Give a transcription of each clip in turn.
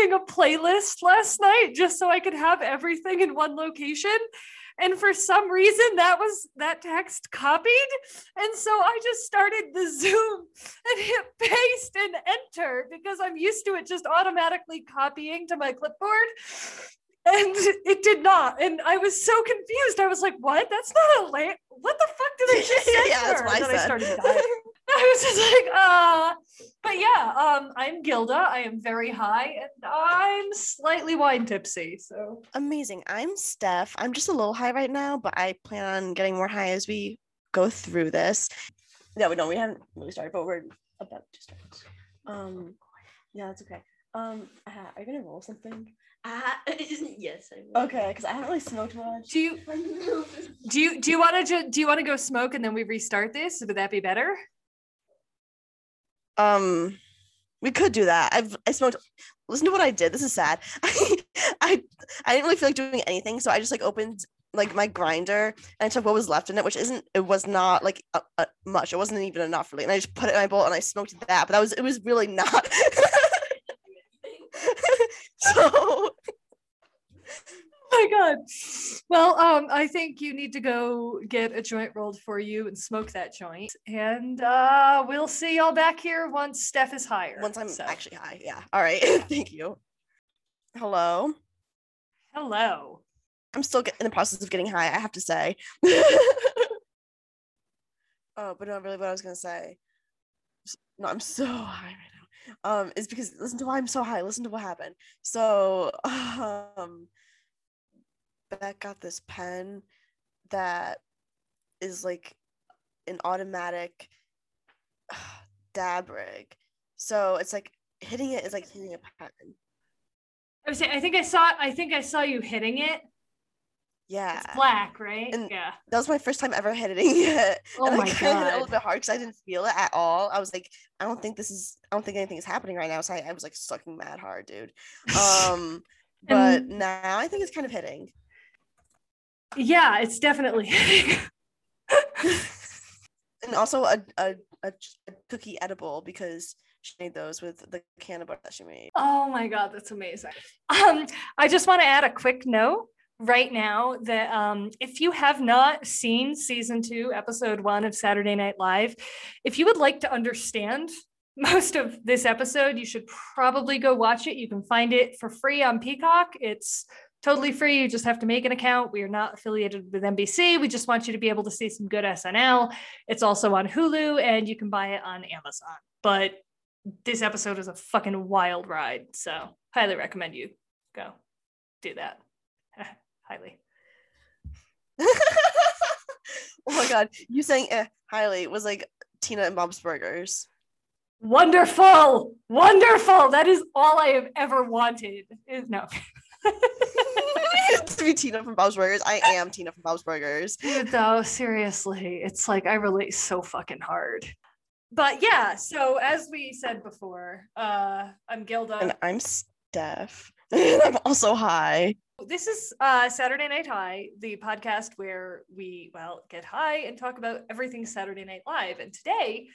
making a playlist last night just so I could have everything in one location. And for some reason that was that text copied. And so I just started the Zoom and hit paste and enter because I'm used to it just automatically copying to my clipboard and it did not. And I was so confused. I was like, "What? That's not a lay. What the fuck did I just say?" yeah, that's what I said. started dying. I was just like, "Uh." But yeah, um, I'm Gilda. I am very high, and I'm slightly wine tipsy. So Amazing. I'm Steph. I'm just a little high right now, but I plan on getting more high as we go through this. Yeah, we know we haven't really started, but we're about to start. Um, yeah, that's okay. Um, uh, are you gonna roll something? Uh, yes, I will. Okay, because I haven't really smoked much. do you do you do you want to ju- do you want to go smoke and then we restart this? Would that be better? Um, we could do that. I've I smoked. Listen to what I did. This is sad. I I I didn't really feel like doing anything, so I just like opened like my grinder and I took what was left in it, which isn't. It was not like a, a, much. It wasn't even enough really, and I just put it in my bowl and I smoked that. But that was it was really not. so my god. Well, um, I think you need to go get a joint rolled for you and smoke that joint. And uh we'll see y'all back here once Steph is higher. once I'm So, actually high, yeah. All right, thank you. Hello. hello. I'm still in the process of getting high. I have to say. oh, but not really, what I was gonna say. No, I'm so high right now. Um, is because listen to why I'm so high. Listen to what happened. So, um, Beck got this pen that is like an automatic dab rig. So it's like hitting it is like hitting a pen. I was saying, I think I saw I think I saw you hitting it. Yeah. It's black, right? And- yeah. that was my first time ever hitting it. Oh and my I of hit it a little bit hard because I didn't feel it at all. I was like, I don't think this is, I don't think anything is happening right now. So I, I was like sucking mad hard, dude. Um, but now I think it's kind of hitting. Yeah, it's definitely. And also a, a, a, cookie edible because she made those with the can cannabis that she made. Oh my god, that's amazing. Um, I just want to add a quick note right now that um, if you have not seen season two, episode one of Saturday Night Live, if you would like to understand most of this episode, you should probably go watch it. You can find it for free on Peacock. It's totally free. You just have to make an account. We are not affiliated with NBC. We just want you to be able to see some good SNL. It's also on Hulu and you can buy it on Amazon. But this episode is a fucking wild ride. So highly recommend you go do that. highly. oh my god, you saying eh, highly was like Tina and Bob's Burgers. Wonderful. Wonderful. That is all I have ever wanted. Is no. to be Tina from Bob's Burgers. I am Tina from Bob's Burgers. Dude, though, seriously, it's like I relate so fucking hard. But yeah, so as we said before, uh, I'm Gilda. And I'm Steph. And I'm also high. This is uh, Saturday Night High, the podcast where we, well, get high and talk about everything Saturday Night Live. And today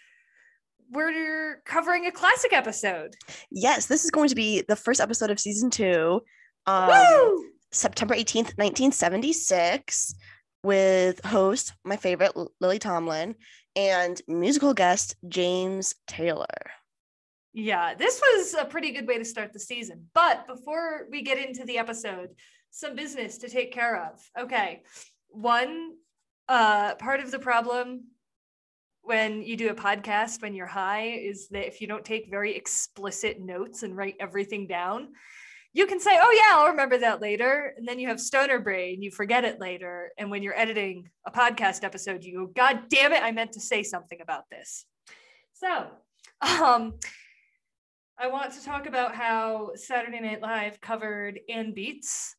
we're covering a classic episode. Yes, this is going to be the first episode of season two. Um! September 18th, 1976, with host, my favorite, Lily Tomlin, and musical guest, James Taylor. Yeah, this was a pretty good way to start the season. But before we get into the episode, some business to take care of. Okay. One uh part of the problem when you do a podcast when you're high is that if you don't take very explicit notes and write everything down, you can say, "Oh yeah, I'll remember that later." And then you have stoner brain, you forget it later, and when you're editing a podcast episode, you go, "God damn it, I meant to say something about this." So, um I want to talk about how Saturday Night Live covered Anne Beatts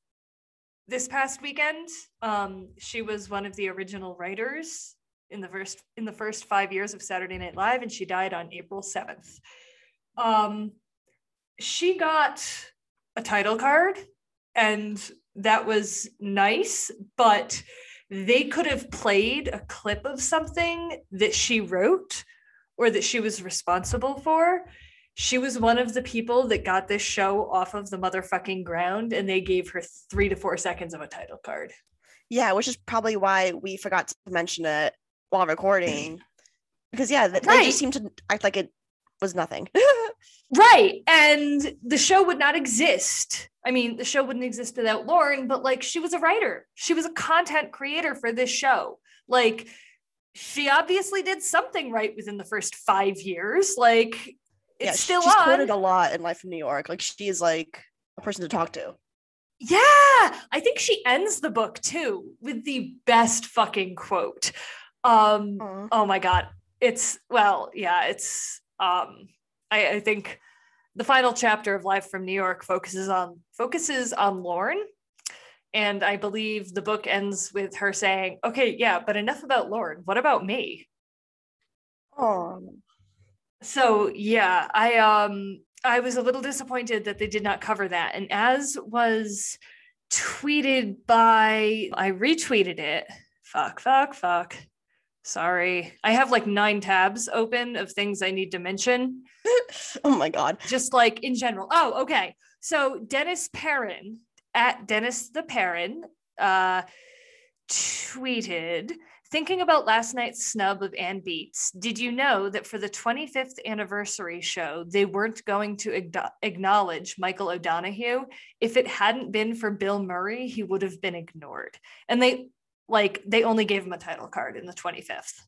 this past weekend. Um, she was one of the original writers in the first in the first five years of Saturday Night Live, and she died on April seventh. Um, she got a title card, and that was nice, but they could have played a clip of something that she wrote or that she was responsible for she was one of the people that got this show off of the motherfucking ground and they gave her three to four seconds of a title card. Yeah, which is probably why we forgot to mention it while recording. Because yeah, they, they Right. just seemed to act like it was nothing. Right. And the show would not exist. I mean, the show wouldn't exist without Lorne, but like she was a writer, she was a content creator for this show. Like, she obviously did something right within the first five years. Like, it's yeah, still she's on. quoted a lot in Life in New York. Like she is like a person to talk to. Yeah, I think she ends the book too with the best fucking quote. Um, oh my god, it's well, yeah, it's um, I, I think the final chapter of Live from New York focuses on focuses on Lorne, and I believe the book ends with her saying, "Okay, yeah, but enough about Lorne. What about me?" Oh, so yeah i um i was a little disappointed that they did not cover that. And as was tweeted by i retweeted it. Fuck fuck fuck sorry i have like nine tabs open of things i need to mention oh my god. just like in general oh okay so dennis perrin at dennis the perrin uh tweeted Thinking about last night's snub of Anne Beatts, did you know that for the 25th anniversary show, they weren't going to agno- acknowledge Michael O'Donoghue? If it hadn't been for Bill Murray, he would have been ignored. And they like they only gave him a title card in the 25th.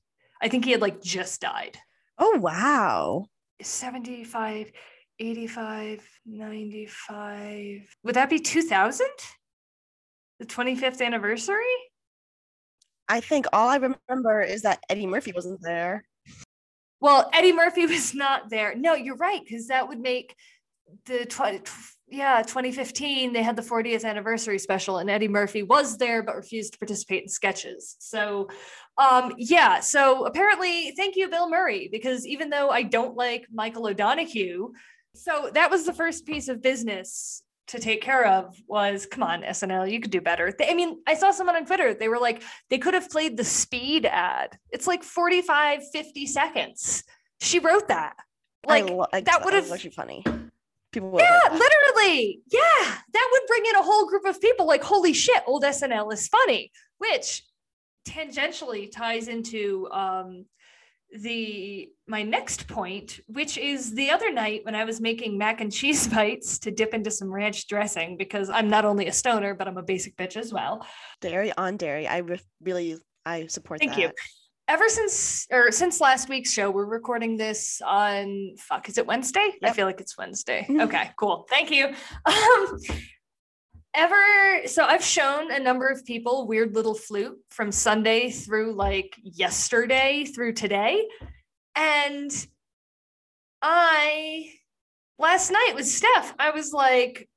I think he had like just died. Oh wow. 75, 85, 95. Would that be 2000? The 25th anniversary? I think all I remember is that Eddie Murphy wasn't there. Well, Eddie Murphy was not there. No, you're right, because that would make the 20, yeah, 2015, they had the 40th anniversary special, and Eddie Murphy was there but refused to participate in sketches. So, um, yeah, so apparently, thank you, Bill Murray, because even though I don't like Michael O'Donoghue, so that was the first piece of business to take care of was come on SNL you could do better. They, I mean I saw someone on Twitter they were like they could have played the speed ad. It's like 45 50 seconds. She wrote that. Like lo- that would have actually funny. People yeah, literally. Yeah, that would bring in a whole group of people like, holy shit, old SNL is funny, which tangentially ties into um, the my next point, which is the other night when I was making mac and cheese bites to dip into some ranch dressing because I'm not only a stoner, but I'm a basic bitch as well. dairy on dairy. I re- really I support Thank that. you. Ever since or since last week's show, we're recording this on fuck, is it Wednesday? I feel like it's Wednesday. Mhm. Okay, cool. Thank you. Um ever so I've shown a number of people weird little flute from Sunday through like yesterday through today. And I last night with Steph, I was like,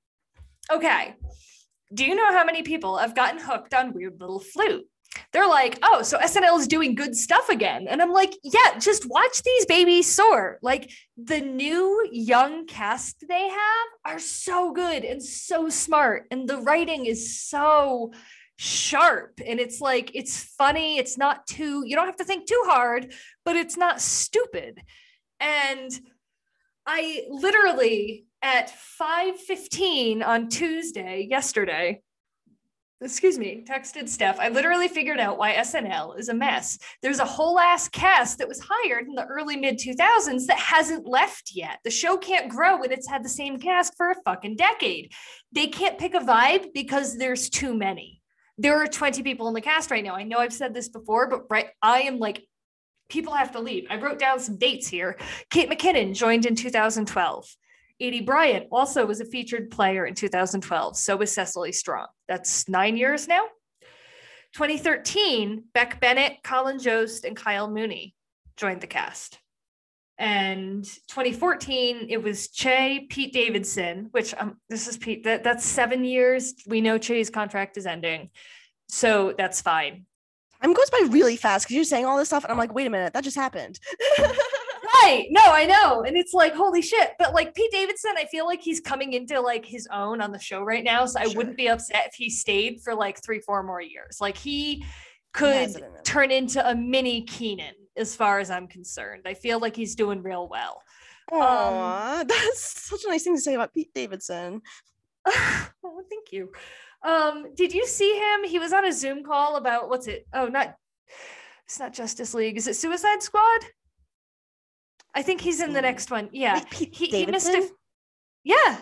okay, do you know how many people have gotten hooked on weird little flute? They're like, oh, so SNL is doing good stuff again. And I'm like, yeah, just watch these babies soar. Like the new young cast they have are so good and so smart. And the writing is so sharp. And it's like, it's funny. It's not too, you don't have to think too hard, but it's not stupid. And I literally at 5:15 on Tuesday, yesterday, excuse me, texted Steph. I literally figured out why SNL is a mess. There's a whole ass cast that was hired in the early mid 2000s that hasn't left yet. The show can't grow when it's had the same cast for a fucking decade. They can't pick a vibe because there's too many. There are 20 people in the cast right now. I know I've said this before, but right, I am like, people have to leave. I wrote down some dates here. Kate McKinnon joined in 2012. Aidy Bryant also was a featured player in 2012. So was Cecily Strong. That's nine years now. 2013, Beck Bennett, Colin Jost, and Kyle Mooney joined the cast. And 2014, it was Che, Pete Davidson, which um, this is Pete. That, that's seven years. We know Che's contract is ending. So that's fine. Time goes by really fast because you're saying all this stuff, and I'm like, wait a minute, that just happened. Right. No, I know. And it's like, holy shit. But like Pete Davidson, I feel like he's coming into like his own on the show right now. So I Sure. wouldn't be upset if he stayed for like three, four more years. Like he He could has it in him. turn into a mini Kenan as far as I'm concerned. I feel like he's doing real well. Aw, that's such a nice thing to say about Pete Davidson. oh, thank you. Um, did you see him? He was on a Zoom call about what's it? Oh, not it's not Justice League. Is it Suicide Squad? I think he's in the next one. Yeah. Like Pete He, he missed a Yeah.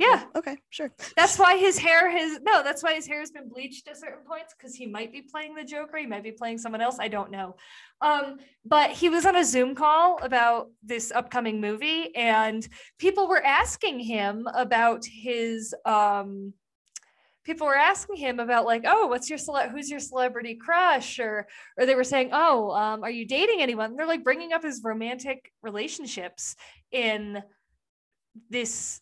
Yeah. Okay, sure. That's why his hair has no, that's why his hair has been bleached at certain points because he might be playing the Joker, he might be playing someone else. I don't know. Um, but he was on a Zoom call about this upcoming movie, and people were asking him about his um people were asking him about like, oh, what's your cele- who's your celebrity crush? Or or they were saying, oh, um, are you dating anyone? They're like bringing up his romantic relationships in this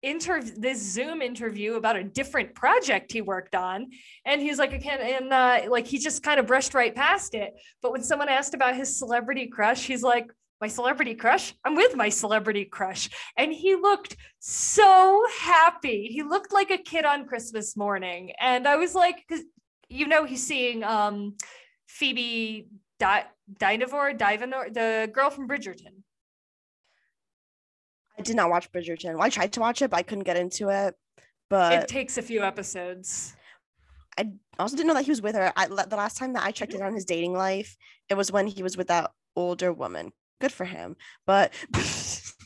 interview this zoom interview about a different project he worked on and he's like i can't and uh, like he just kind of brushed right past it but when someone asked about his celebrity crush he's like my celebrity crush i'm with my celebrity crush and he looked so happy he looked like a kid on christmas morning and i was like because you know he's seeing um phoebe Di- Dynevor, Divanor, the girl from Bridgerton. I did not watch Bridgerton. Well, I tried to watch it, but I couldn't get into it. But it takes a few episodes. I also didn't know that he was with her. I, the last time that I checked in on his dating life, it was when he was with that older woman. Good for him. But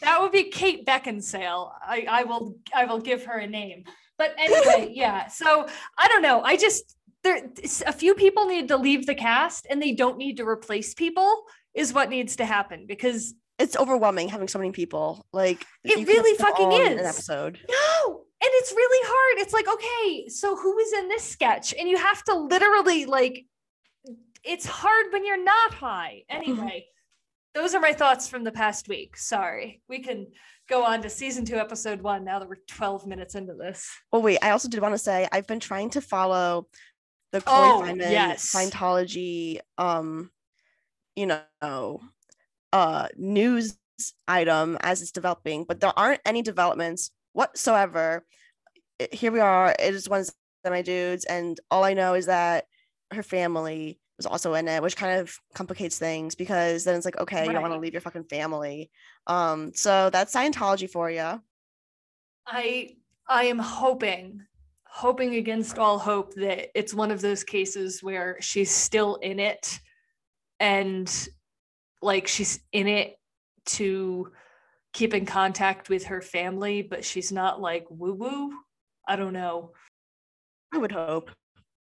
That would be Kate Beckinsale. I, I will I will give her a name. But anyway, yeah. So I don't know. I just there a few people need to leave the cast and they don't need to replace people is what needs to happen because it's overwhelming having so many people. Like It really fucking is. An episode. no, and it's really hard. It's like, okay, so who is in this sketch? And you have to literally like it's hard when you're not high. Mm-hmm. Anyway, those are my thoughts from the past week. Sorry. We can go on to season two, episode one now that we're 12 minutes into this. Oh wait, I also did want to say I've been trying to follow the Chloe Oh, Fineman yes. Scientology um you know uh news item as it's developing, but there aren't any developments whatsoever. Here we are, it is one of my dudes, and all I know is that her family was also in it, which kind of complicates things because then it's like, okay, you don't want to leave your fucking family. Um, so that's Scientology for you. I I am hoping, hoping against all hope that it's one of those cases where she's still in it and like she's in it to keep in contact with her family, but she's not like woo-woo. I don't know. I would hope.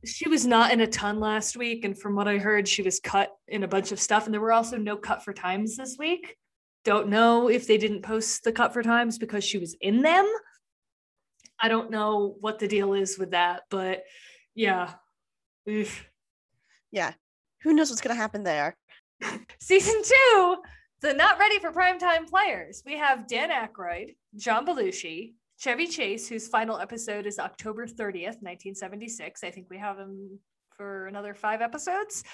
She was not in a ton last week, and from what I heard, she was cut in a bunch of stuff. And there were also no cut for times this week. Don't know if they didn't post the cut for times because she was in them. I don't know what the deal is with that, but yeah. Oof. Yeah. Who knows what's gonna happen there? Season two, the not ready for primetime players. We have Dan Aykroyd, John Belushi, Chevy Chase, whose final episode is October 30th, 1976. I think we have him for another five episodes.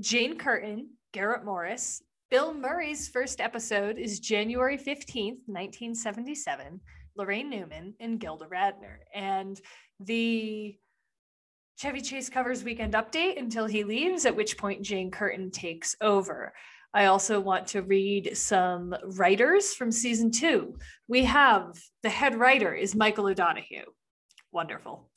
Jane Curtin, Garrett Morris. Bill Murray's first episode is January 15th, 1977. Laraine Newman and Gilda Radner. And the Chevy Chase covers Weekend Update until he leaves, at which point Jane Curtin takes over. I also want to read some writers from season two. We have the head writer is Michael O'Donoghue. Wonderful.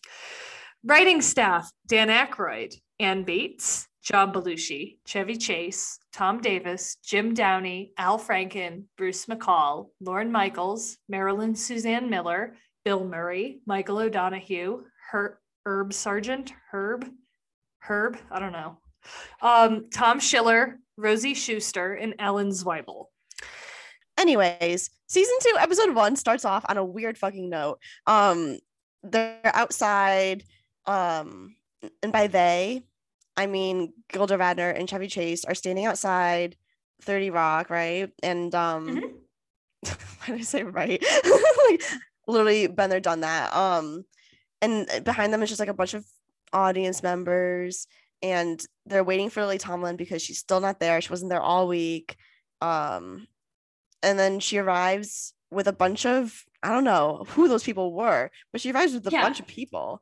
Writing staff Dan Aykroyd, Ann Bates, John Belushi, Chevy Chase, Tom Davis, Jim Downey, Al Franken, Bruce McCall, Lorne Michaels, Marilyn Suzanne Miller, Bill Murray, Michael O'Donoghue, Her- Herb Sargent, Herb, Herb, I don't know. Um, Tom Schiller, Rosie Schuster, and Alan Zweibel. Anyways, season two, episode one starts off on a weird fucking note. Um, they're outside, um, and by they, I mean Gilda Radner and Chevy Chase are standing outside 30 Rock, right? And um, Mhm. why did I say right? like literally been there, done that. Um, and behind them is just like a bunch of audience members, and they're waiting for Lily Tomlin because she's still not there. She wasn't there all week. Um, and then she arrives with a bunch of I don't know who those people were, but she arrives with a Yeah. bunch of people.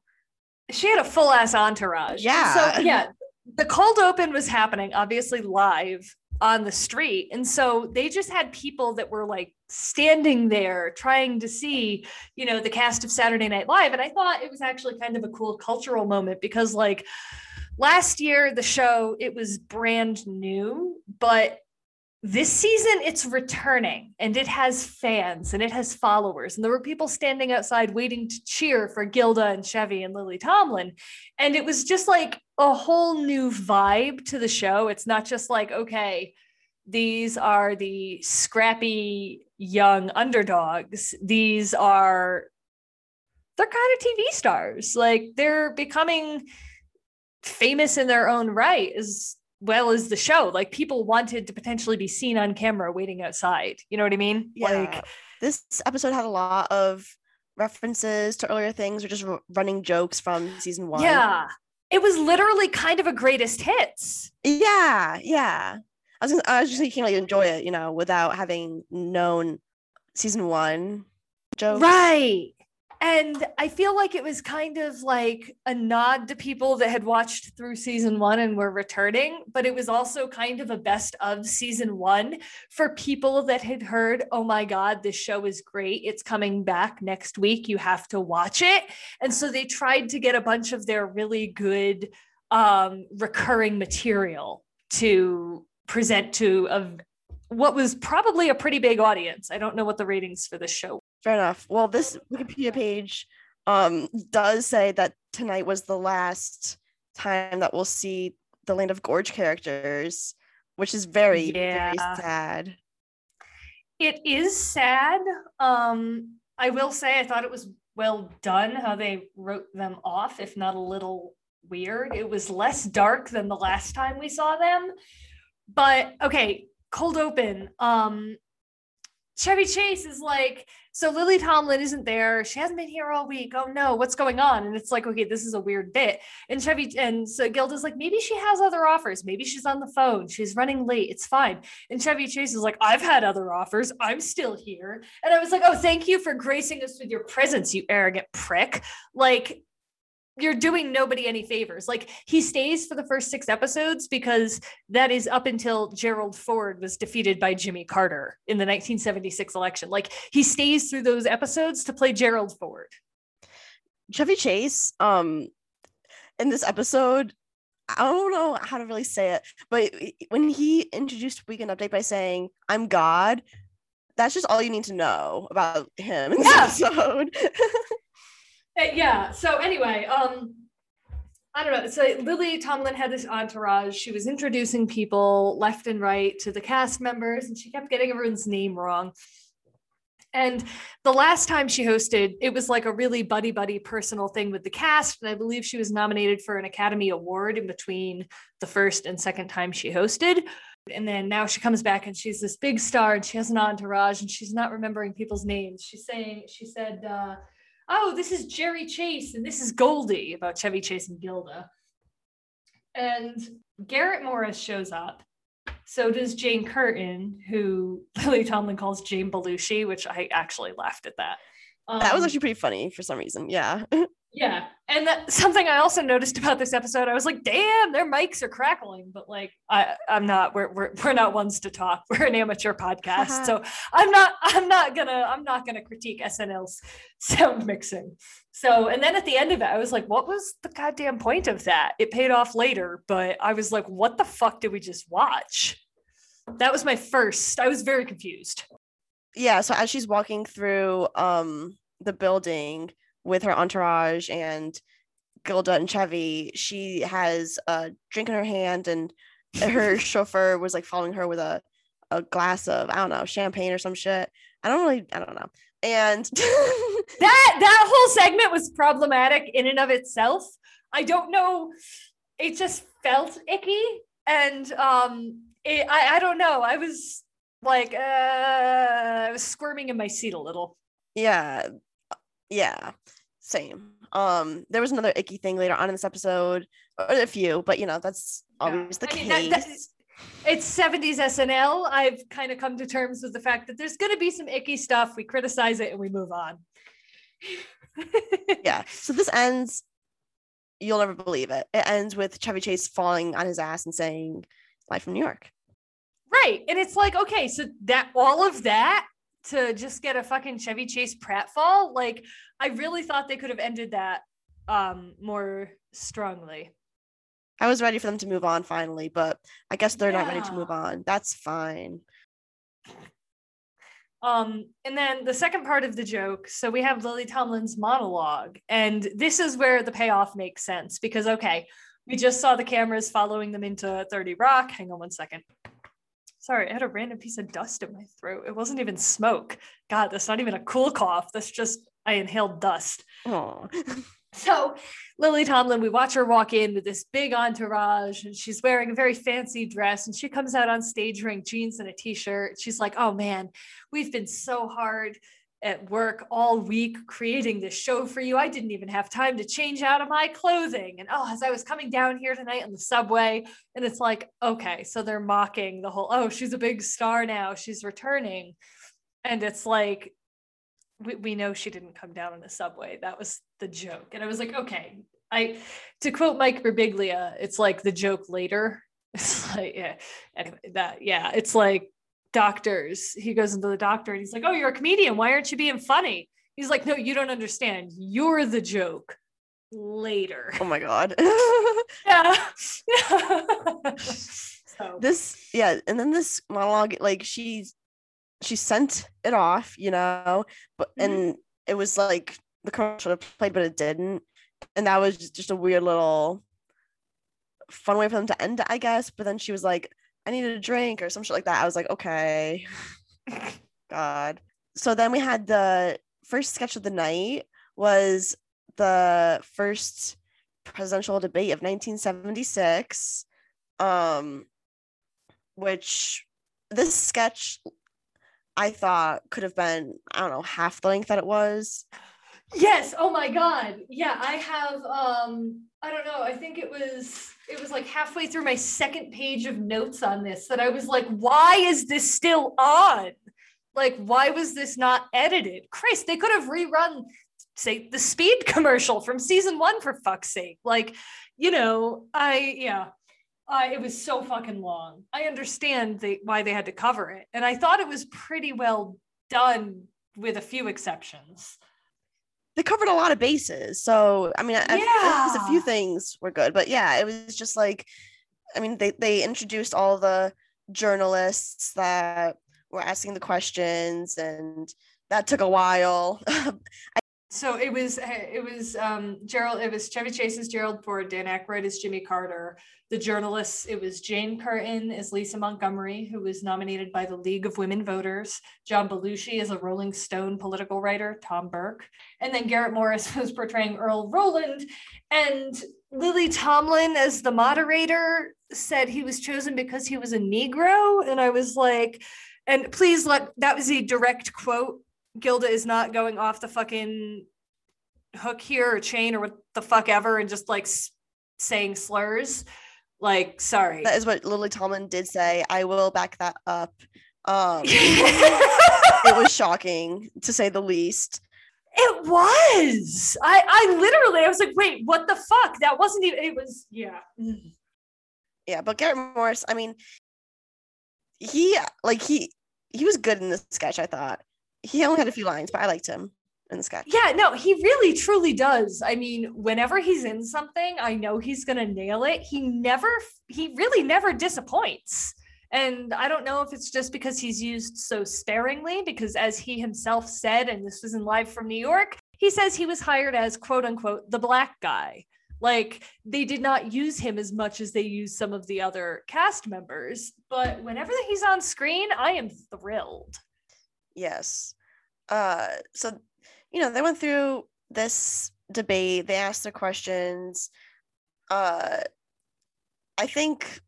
She had a full ass entourage. Yeah. So yeah, the cold open was happening, obviously live on the street. And so they just had people that were like standing there trying to see, you know, the cast of Saturday Night Live. And I thought it was actually kind of a cool cultural moment because, like, last year, the show, it was brand new, but this season it's returning and it has fans and it has followers and there were people standing outside waiting to cheer for gilda and chevy and lily tomlin and it was just like a whole new vibe to the show. It's not just like okay these are the scrappy young underdogs. These are they're kind of tv stars. Like they're becoming famous in their own right as well as the show. Like people wanted to potentially be seen on camera waiting outside. You know what I mean? Yeah. Like this episode had a lot of references to earlier things or just r- running jokes from season one. yeah. It was literally kind of a greatest hits. Yeah. Yeah. I was, gonna, I was just thinking like enjoy it, you know, without having known season one jokes. Right. And I feel like it was kind of like a nod to people that had watched through season one and were returning, but it was also kind of a best of season one for people that had heard, oh my God, this show is great. It's coming back next week. You have to watch it. And so they tried to get a bunch of their really good um, recurring material to present to a what was probably a pretty big audience. I don't know what the ratings for this show Fair enough. Well, this Wikipedia page um does say that tonight was the last time that we'll see the Land of Gorch characters, which is very, very sad. It is sad. Um, I will say I thought it was well done how they wrote them off, if not a little weird. It was less dark than the last time we saw them. But okay, cold open. Um Chevy Chase is like, so Lily Tomlin isn't there. She hasn't been here all week. Oh no, what's going on? And it's like, okay, this is a weird bit. And Chevy and so Gilda's like, maybe she has other offers. Maybe she's on the phone. She's running late. It's fine. And Chevy Chase is like, I've had other offers. I'm still here. And I was like, oh, thank you for gracing us with your presence, you arrogant prick. Like, you're doing nobody any favors. Like, he stays for the first six episodes because that is up until Gerald Ford was defeated by Jimmy Carter in the 1976 election. Like, he stays through those episodes to play Gerald Ford. Chevy Chase, um, in this episode, I don't know how to really say it, but when he introduced Weekend Update by saying, I'm God, that's just all you need to know about him in this Yeah. episode. Uh, yeah. So anyway, um, I don't know. So Lily Tomlin had this entourage. She was introducing people left and right to the cast members, and she kept getting everyone's name wrong. And the last time she hosted, it was like a really buddy buddy personal thing with the cast. And I believe she was nominated for an Academy Award in between the first and second time she hosted. And then now she comes back and she's this big star and she has an entourage and she's not remembering people's names. She's saying, she said, uh, oh, this is Jerry Chase and this is Goldie about Chevy Chase and Gilda. And Garrett Morris shows up. So does Jane Curtin, who Lily Tomlin calls Jane Belushi, which I actually laughed at that. that was Um, actually pretty funny for some reason. Yeah. yeah. And that, something I also noticed about this episode, I was like, damn, their mics are crackling. But like, I, I'm not, we're, we're, we're not ones to talk. We're an amateur podcast. so I'm not, I'm not gonna, I'm not gonna critique SNL's sound mixing. So, and then at the end of it, I was like, what was the goddamn point of that? It paid off later, but I was like, what the fuck did we just watch? That was my first, I was very confused. yeah so as she's walking through um the building with her entourage and gilda and chevy she has a drink in her hand and her chauffeur was like following her with a a glass of i don't know champagne or some shit i don't really i don't know and that that whole segment was problematic in and of itself. I don't know. It just felt icky, and um, it, I I don't know. I was like, uh, I was squirming in my seat a little. yeah yeah same um there was another icky thing later on in this episode or a few but you know that's always the I mean, case that- that- it's 70s SNL. I've kind of come to terms with the fact that there's going to be some icky stuff. We criticize it and we move on. yeah. So this ends. You'll never believe it. It ends with Chevy Chase falling on his ass and saying, "Live from New York." Right. And it's like, okay, so that all of that to just get a fucking Chevy Chase pratfall, like I really thought they could have ended that um more strongly. I was ready for them to move on finally, but I guess they're not ready to move on. That's fine. Um, and then the second part of the joke, so we have Lily Tomlin's monologue, and this is where the payoff makes sense because okay, we just saw the cameras following them into 30 Rock. Hang on one second. Sorry, I had a random piece of dust in my throat. It wasn't even smoke. God, that's not even a cool cough. That's just I inhaled dust. Oh, So Lily Tomlin, we watch her walk in with this big entourage, and she's wearing a very fancy dress. And she comes out on stage wearing jeans and a t-shirt. She's like, "Oh man, we've been so hard at work all week creating this show for you. I didn't even have time to change out of my clothing." And oh, as I was coming down here tonight on the subway, and it's like, okay, so they're mocking the whole, "Oh, she's a big star now. She's returning," and it's like we, we know she didn't come down on the subway. That was the joke. And I was like, okay. I to quote Mike Birbiglia, it's like the joke later. It's like, yeah, anyway, that yeah, it's like doctors. He goes into the doctor and he's like, Oh, you're a comedian. Why aren't you being funny? He's like, No, you don't understand. You're the joke later. oh my god. Yeah. so this yeah, and then this monologue, like she's she sent it off, you know, but Mhm. and it was like the commercial should have played, but it didn't. And that was just a weird little fun way for them to end it, I guess. But then she was like, I needed a drink or some shit like that. I was like, okay. God. So then we had the first sketch of the night was the first presidential debate of 1976 um which this sketch I thought could have been I don't know half the length that it was Yes. Oh my God. Yeah, I have. Um, I don't know. I think it was. It was like halfway through my second page of notes on this that I was like, "Why is this still on? Like, why was this not edited? Christ, they could have rerun, say, the Speed commercial from season one for fuck's sake. Like, you know, I yeah." Uh, it was so fucking long. I understand why they had to cover it, and I thought it was pretty well done, with a few exceptions. They covered a lot of bases so I mean I, I there's a few things were good but yeah it was just like I mean they they introduced all the journalists that were asking the questions and that took a while So it was it was um Gerald it was Chevy Chase's Gerald Ford, Dan Aykroyd as Jimmy Carter, the journalists it was Jane Curtin as Lisa Montgomery who was nominated by the League of Women Voters, John Belushi as a Rolling Stone political writer, Tom Burke, and then Garrett Morris was portraying Earl Roland and Lily Tomlin as the moderator said he was chosen because he was a negro. And I was like and please let that was a direct quote Gilda is not going off the fucking hook here or chain or what the fuck ever and just like s- saying slurs. Like, sorry. that is what Lily Tomlin did say I will back that up um it was shocking to say the least It was. I I literally I was like, wait, what the fuck? That wasn't even. It was yeah. yeah but Garrett Morris I mean he like he he was good in this sketch I thought he only had a few lines but I liked him in the sketch Yeah, no, he really truly does. I mean, whenever he's in something, I know he's gonna nail it. He never, he really never disappoints. And I don't know if it's just because he's used so sparingly, because as he himself said, and this was in Live from New York, he says he was hired as quote unquote the black guy. Like they did not use him as much as they use some of the other cast members. But whenever he's on screen, I am thrilled. Yes. Uh so you know, they went through this debate, they asked their questions. Uh I think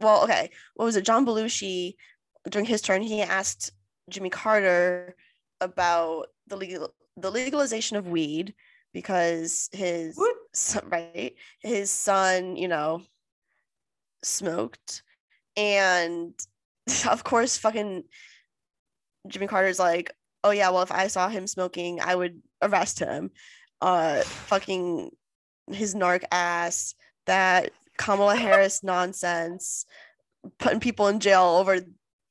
well, okay, what was it? John Belushi during his turn, he asked Jimmy Carter about the legal the legalization of weed because his son, right his son you know smoked and of course fucking jimmy carter's like oh yeah well if i saw him smoking i would arrest him uh fucking his narc ass that kamala harris nonsense putting people in jail over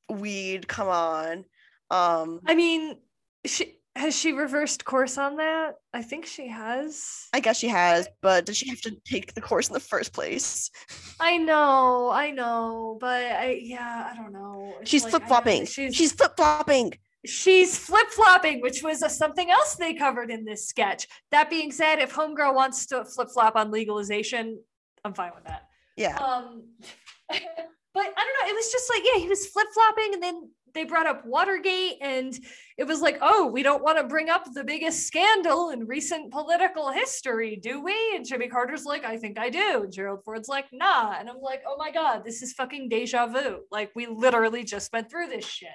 weed. Come on. Um, I mean, she has she reversed course on that? I think she has. I guess she has, but does she have to take the course in the first place? I know, I know, but I yeah, I don't know. It's She's like, flip flopping. She's She's flip flopping. she's flip flopping, which was a, something else they covered in this sketch. That being said, if Homegirl wants to flip flop on legalization, I'm fine with that. Yeah. Um, but I don't know. It was just like, yeah, he was flip flopping, and then they brought up Watergate, and it was like, oh, we don't want to bring up the biggest scandal in recent political history, do we? And Jimmy Carter's like, I think I do. And Gerald Ford's like, nah. And I'm like, oh my God, this is fucking deja vu. Like, we literally just went through this shit.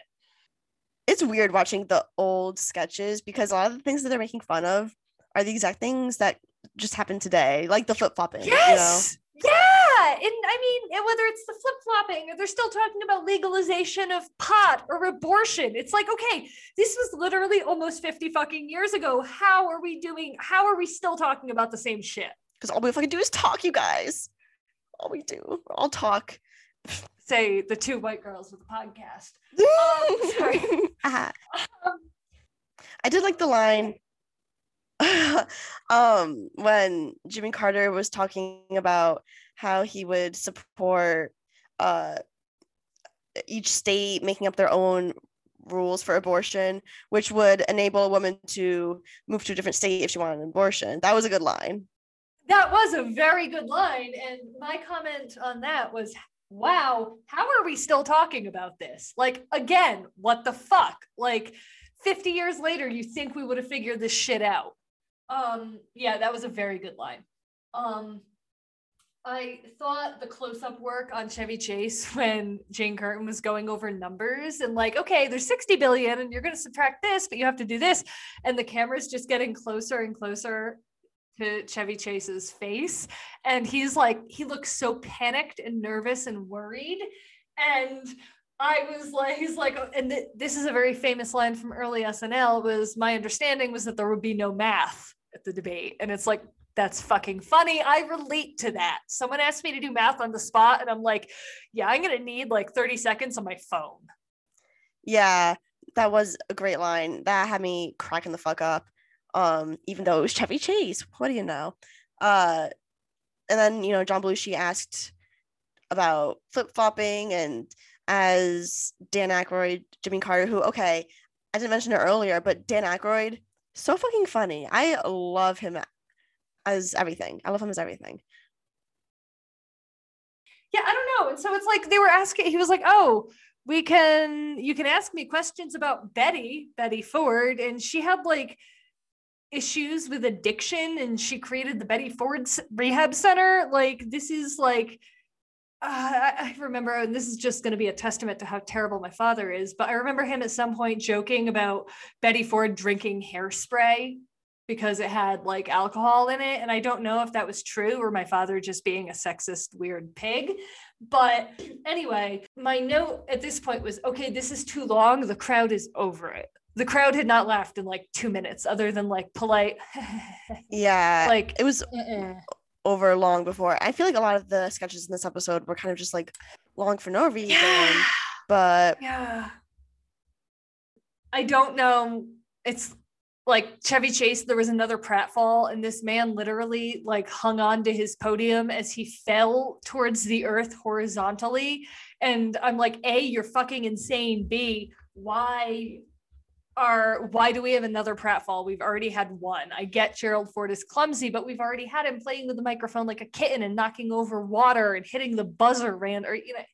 It's weird watching the old sketches because a lot of the things that they're making fun of are the exact things that just happened today, like the flip flopping. Yes. Yeah. And I mean, whether it's the flip flopping or they're still talking about legalization of pot or abortion, it's like, okay, this was literally almost 50 fucking years ago. How are we doing? How are we still talking about the same shit? Because all we fucking do is talk, you guys. All we do, all talk. Say the two white girls with a podcast. Um, sorry. Ah. Um, I did like the line um when Jimmy Carter was talking about how he would support uh each state making up their own rules for abortion which would enable a woman to move to a different state if she wanted an abortion that was a good line that was a very good line. And my comment on that was, wow, how are we still talking about this? Like, again, what the fuck? Like, 50 years later, you think we would have figured this shit out. Um, yeah, that was a very good line. Um, I thought the close-up work on Chevy Chase when Jane Curtin was going over numbers and like, okay, there's 60 billion and you're gonna subtract this, but you have to do this. And the camera's just getting closer and closer to Chevy Chase's face. And he's like, he looks so panicked and nervous and worried. And I was like, he's like, oh, and th- this is a very famous line from early SNL was my understanding was that there would be no math at the debate. And it's like, that's fucking funny. I relate to that. Someone asked me to do math on the spot, and I'm like, yeah, I'm going to need like 30 seconds on my phone. yeah that was a great line that had me cracking the fuck up um even though it was Chevy Chase what do you know uh and then you know John Belushi asked about flip-flopping and as Dan Aykroyd Jimmy Carter who okay I didn't mention it earlier but Dan Aykroyd so fucking funny I love him as everything I love him as everything Yeah, I don't know. And so it's like they were asking, he was like, oh, we can, you can ask me questions about Betty, Betty Ford. And she had like issues with addiction and she created the Betty Ford Rehab Center. Like, this is like, uh, I I remember, and this is just going to be a testament to how terrible my father is, but I remember him at some point joking about Betty Ford drinking hairspray because it had like alcohol in it. And I don't know if that was true or my father just being a sexist, weird pig. But anyway, my note at this point was okay, this is too long. The crowd is over it. The crowd had not laughed in like two minutes, other than like polite, yeah like, it was "Uh-uh." over long before I feel like a lot of the sketches in this episode were kind of just like long for no reason yeah. but Yeah. I don't know. It's like Chevy Chase, there was another pratfall, and this man literally like hung on to his podium as he fell towards the earth horizontally. And I'm like, A, you're fucking insane. B, why are why do we have another pratfall? We've already had one. I get Gerald Ford is clumsy, but we've already had him playing with the microphone like a kitten and knocking over water and hitting the buzzer ran or you know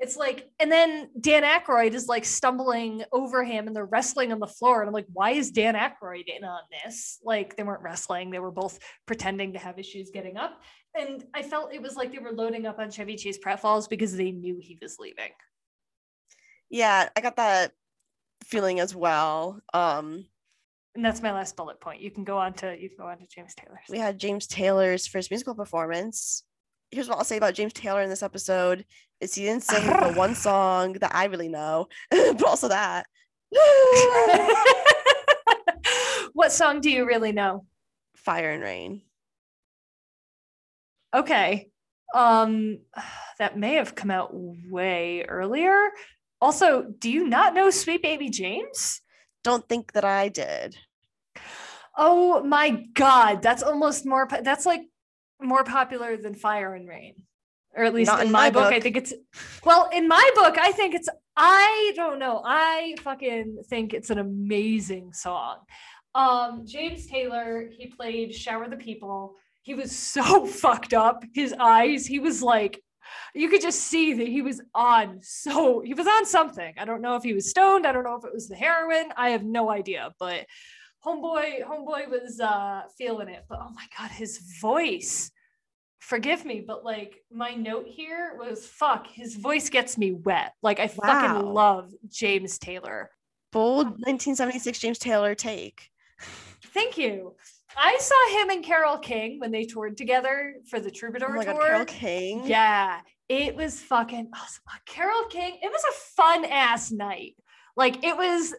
it's like, and then Dan Aykroyd is like stumbling over him and they're wrestling on the floor. And I'm like, why is Dan Aykroyd in on this? Like, they weren't wrestling, they were both pretending to have issues getting up. And I felt it was like they were loading up on Chevy Chase pratfalls because they knew he was leaving. yeah i got that feeling as well um And that's my last bullet point. You can go on to you can go on to James Taylor's. we had james taylor's first musical performance here's what i'll say about james taylor in this episode is he didn't sing the one song that i really know but also that what song do you really know? fire and rain Okay. Um, that may have come out way earlier. Also, do you not know Sweet Baby James? Don't think that I did. Oh my god, that's almost more. That's like more popular than Fire and Rain, or at least Not in, my, my book, I think it's. Well, in my book, I think it's. I don't know. I fucking think it's an amazing song. Um, James Taylor, he played "Shower the People." He was so fucked up. His eyes. He was like. You could just see that he was on so he was on something. I don't know if he was stoned. I don't know if it was the heroin. I have no idea, but homeboy homeboy was uh feeling it but oh my god his voice. Forgive me but like my note here was fuck his voice gets me wet. Like i fucking love james taylor. Bold 1976 James Taylor take. thank you. I saw him and carole king when they toured together for the Oh troubadour my tour. God, Carole King. yeah it was fucking awesome. Carole king it was a fun ass night. Like it was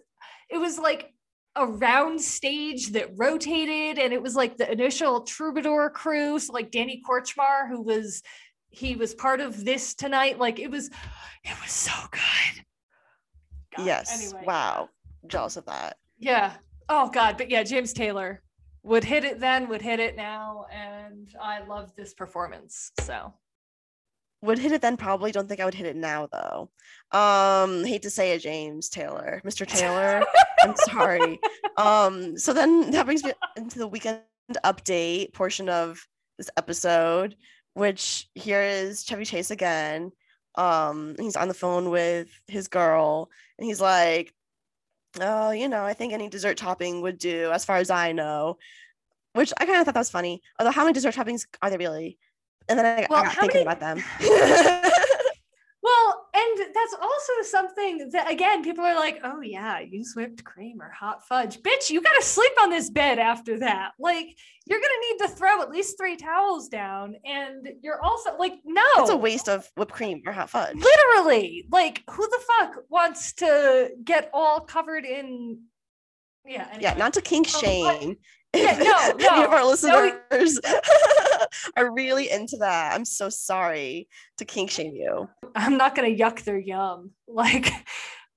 it was like a round stage that rotated and it was like the initial troubadour crew so like danny kortchmar who was he was part of this tonight like it was it was so good God, Yes. anyway, Wow. Jealous of that. yeah oh god but yeah james taylor would hit it then would hit it now and i love this performance so Would hit it then probably. Don't think I would hit it now though. Um, hate to say it, James Taylor, Mr. Taylor. I'm sorry. Um, so then that brings me into the weekend update portion of this episode, which here is Chevy Chase again. Um, he's on the phone with his girl, and he's like, "Oh, you know, I think any dessert topping would do, as far as I know." Which I kind of thought that was funny. Although, how many dessert toppings are there really? And then I, Well, I got thinking many- about them. Well, and that's also something that again, people are like, "Oh yeah, use whipped cream or hot fudge." Bitch, you got to sleep on this bed after that. Like, you're going to need to throw at least 3 towels down and you're also like, "No." it's a waste of whipped cream or hot fudge. Literally. Like, who the fuck wants to get all covered in Yeah, Yeah, not to kink Oh, shame. Yeah, no, Any of no, our no. listeners are really into that. I'm so sorry to kink shame you. I'm not gonna yuck their yum, like,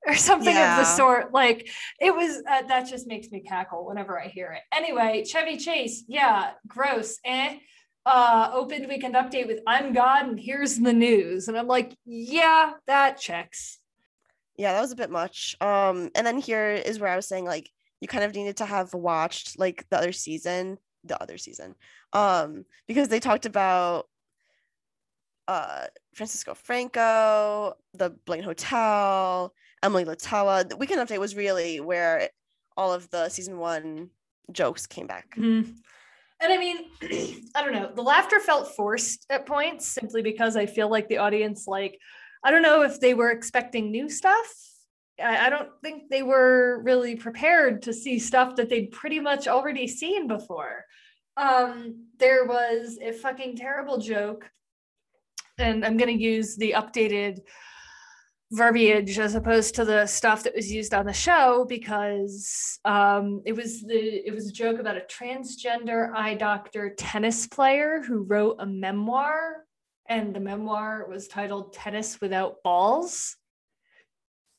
or something of the sort. Like, it was uh, that just makes me cackle whenever I hear it. Anyway, Chevy Chase, yeah, gross. Eh. Uh, opened weekend update with "I'm God" and here's the news, and I'm like, yeah, that checks. Yeah, that was a bit much. Um, and then here is where I was saying like you kind of needed to have watched like the other season, the other season, um, because they talked about uh Francisco Franco, the Blaine Hotel, Emily Litella. The weekend update was really where all of the season one jokes came back. Mhm. And I mean, I don't know. The laughter felt forced at points simply because I feel like the audience, like, I don't know if they were expecting new stuff. I, don't think they were really prepared to see stuff that they'd pretty much already seen before. Um, there was a fucking terrible joke, and I'm going to use the updated verbiage as opposed to the stuff that was used on the show because um, it was the it was a joke about a transgender eye doctor tennis player who wrote a memoir and the memoir was titled tennis without balls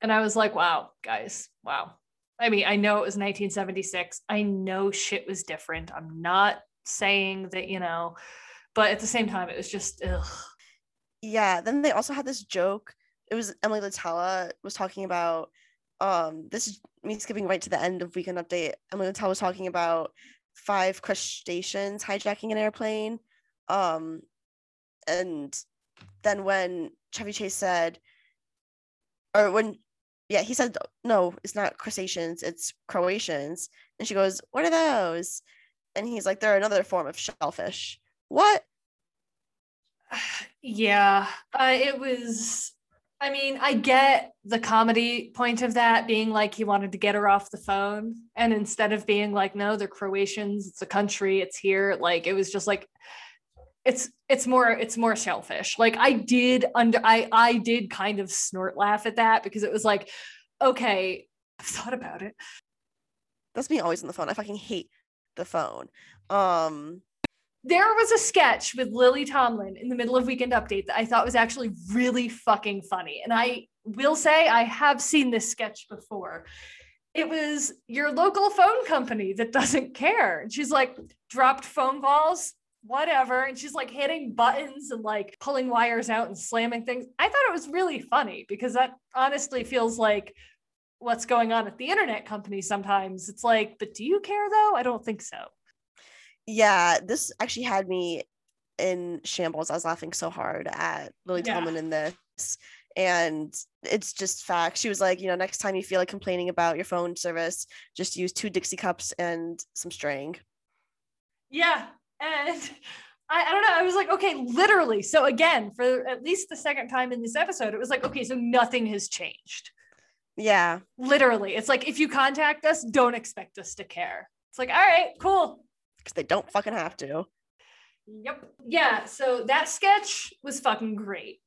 and i was like wow guys wow i mean i know it was 1976 i know shit was different i'm not saying that you know but at the same time it was just ugh. Yeah, then they also had this joke. It was Emily Litella was talking about um this is me skipping right to the end of weekend update. Emily Litella was talking about five crustaceans hijacking an airplane. Um and then when Chevy Chase said or when yeah, he said no, it's not crustaceans, it's Croatians. And she goes, What are those? And he's like, They're another form of shellfish. What? yeah uh, it was i mean i get the comedy point of that being like he wanted to get her off the phone and instead of being like no they're croatians it's a country it's here like it was just like it's it's more it's more shellfish like i did under i i did kind of snort laugh at that because it was like okay i've thought about it that's me always on the phone. I fucking hate the phone. Um there was a sketch with Lily Tomlin in the middle of Weekend Update that I thought was actually really fucking funny. And I will say I have seen this sketch before. It was your local phone company that doesn't care. And she's like, dropped phone balls, whatever. And she's like hitting buttons and like pulling wires out and slamming things. I thought it was really funny because that honestly feels like what's going on at the internet company sometimes. It's like, but do you care though? I don't think so. Yeah, this actually had me in shambles. I was laughing so hard at Lily Yeah. Tomlin in this. And it's just fact. She was like, you know, next time you feel like complaining about your phone service, just use two Dixie cups and some string. Yeah. And I, I don't know. I was like, okay, literally. So again, for at least the second time in this episode, it was like, okay, so nothing has changed. Yeah. Literally. It's like if you contact us, don't expect us to care. It's like, all right, cool. Because they don't fucking have to. Yep. Yeah. So that sketch was fucking great.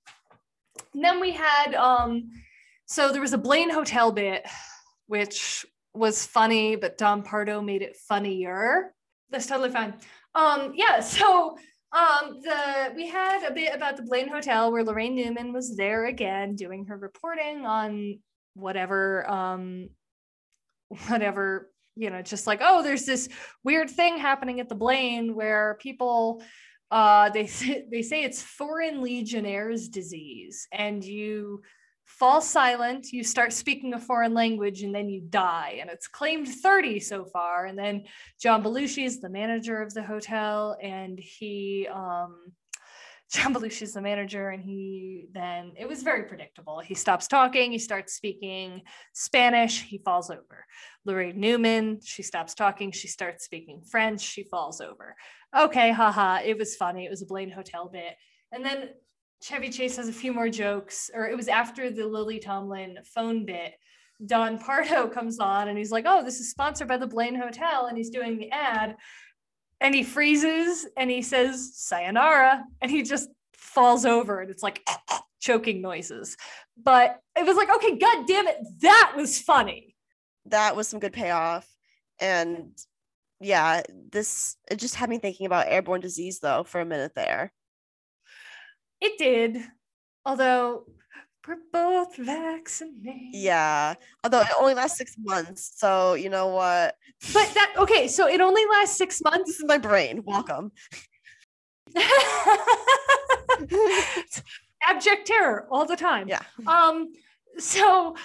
And then we had um, so there was a Blaine Hotel bit, which was funny, but Don Pardo made it funnier. That's totally fine. Um, yeah, so um the we had a bit about the Blaine Hotel where Laraine Newman was there again doing her reporting on whatever um whatever you know just like oh there's this weird thing happening at the Blaine where people uh they they say it's foreign legionnaires disease and you fall silent you start speaking a foreign language and then you die and it's claimed 30 so far and then John Belushi is the manager of the hotel and he um John Belushi is the manager and he then it was very predictable. He stops talking, he starts speaking Spanish, he falls over. Laraine Newman, she stops talking, she starts speaking French, she falls over. Okay, haha, it was funny. It was a Blaine Hotel bit. And then Chevy Chase has a few more jokes, or it was after the Lily Tomlin phone bit. Don Pardo comes on and he's like, Oh, this is sponsored by the Blaine Hotel. And he's doing the ad. And he freezes and he says, Sayonara. And he just falls over and it's like choking noises. But it was like, okay, god damn it, that was funny. That was some good payoff. And yeah, this it just had me thinking about airborne disease though for a minute there. It did. Although we're both vaccinated. Yeah. Although it only lasts six months. So you know what? But that okay, so it only lasts six months. This is my brain. Welcome. Abject terror all the time. Yeah. Um, so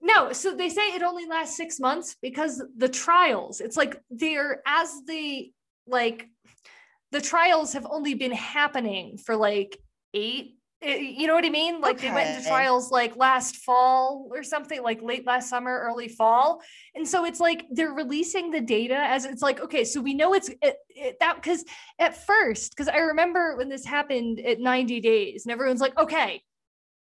no, so they say it only lasts six months because the trials, it's like they're as the like the trials have only been happening for like eight. eh, You know what I mean? Like they went into trials like last fall or something, like late last summer, early fall. And so it's like they're releasing the data as it's like, okay, so we know it's it, it, that because at first, because I remember when this happened at 90 days, and everyone's like, okay,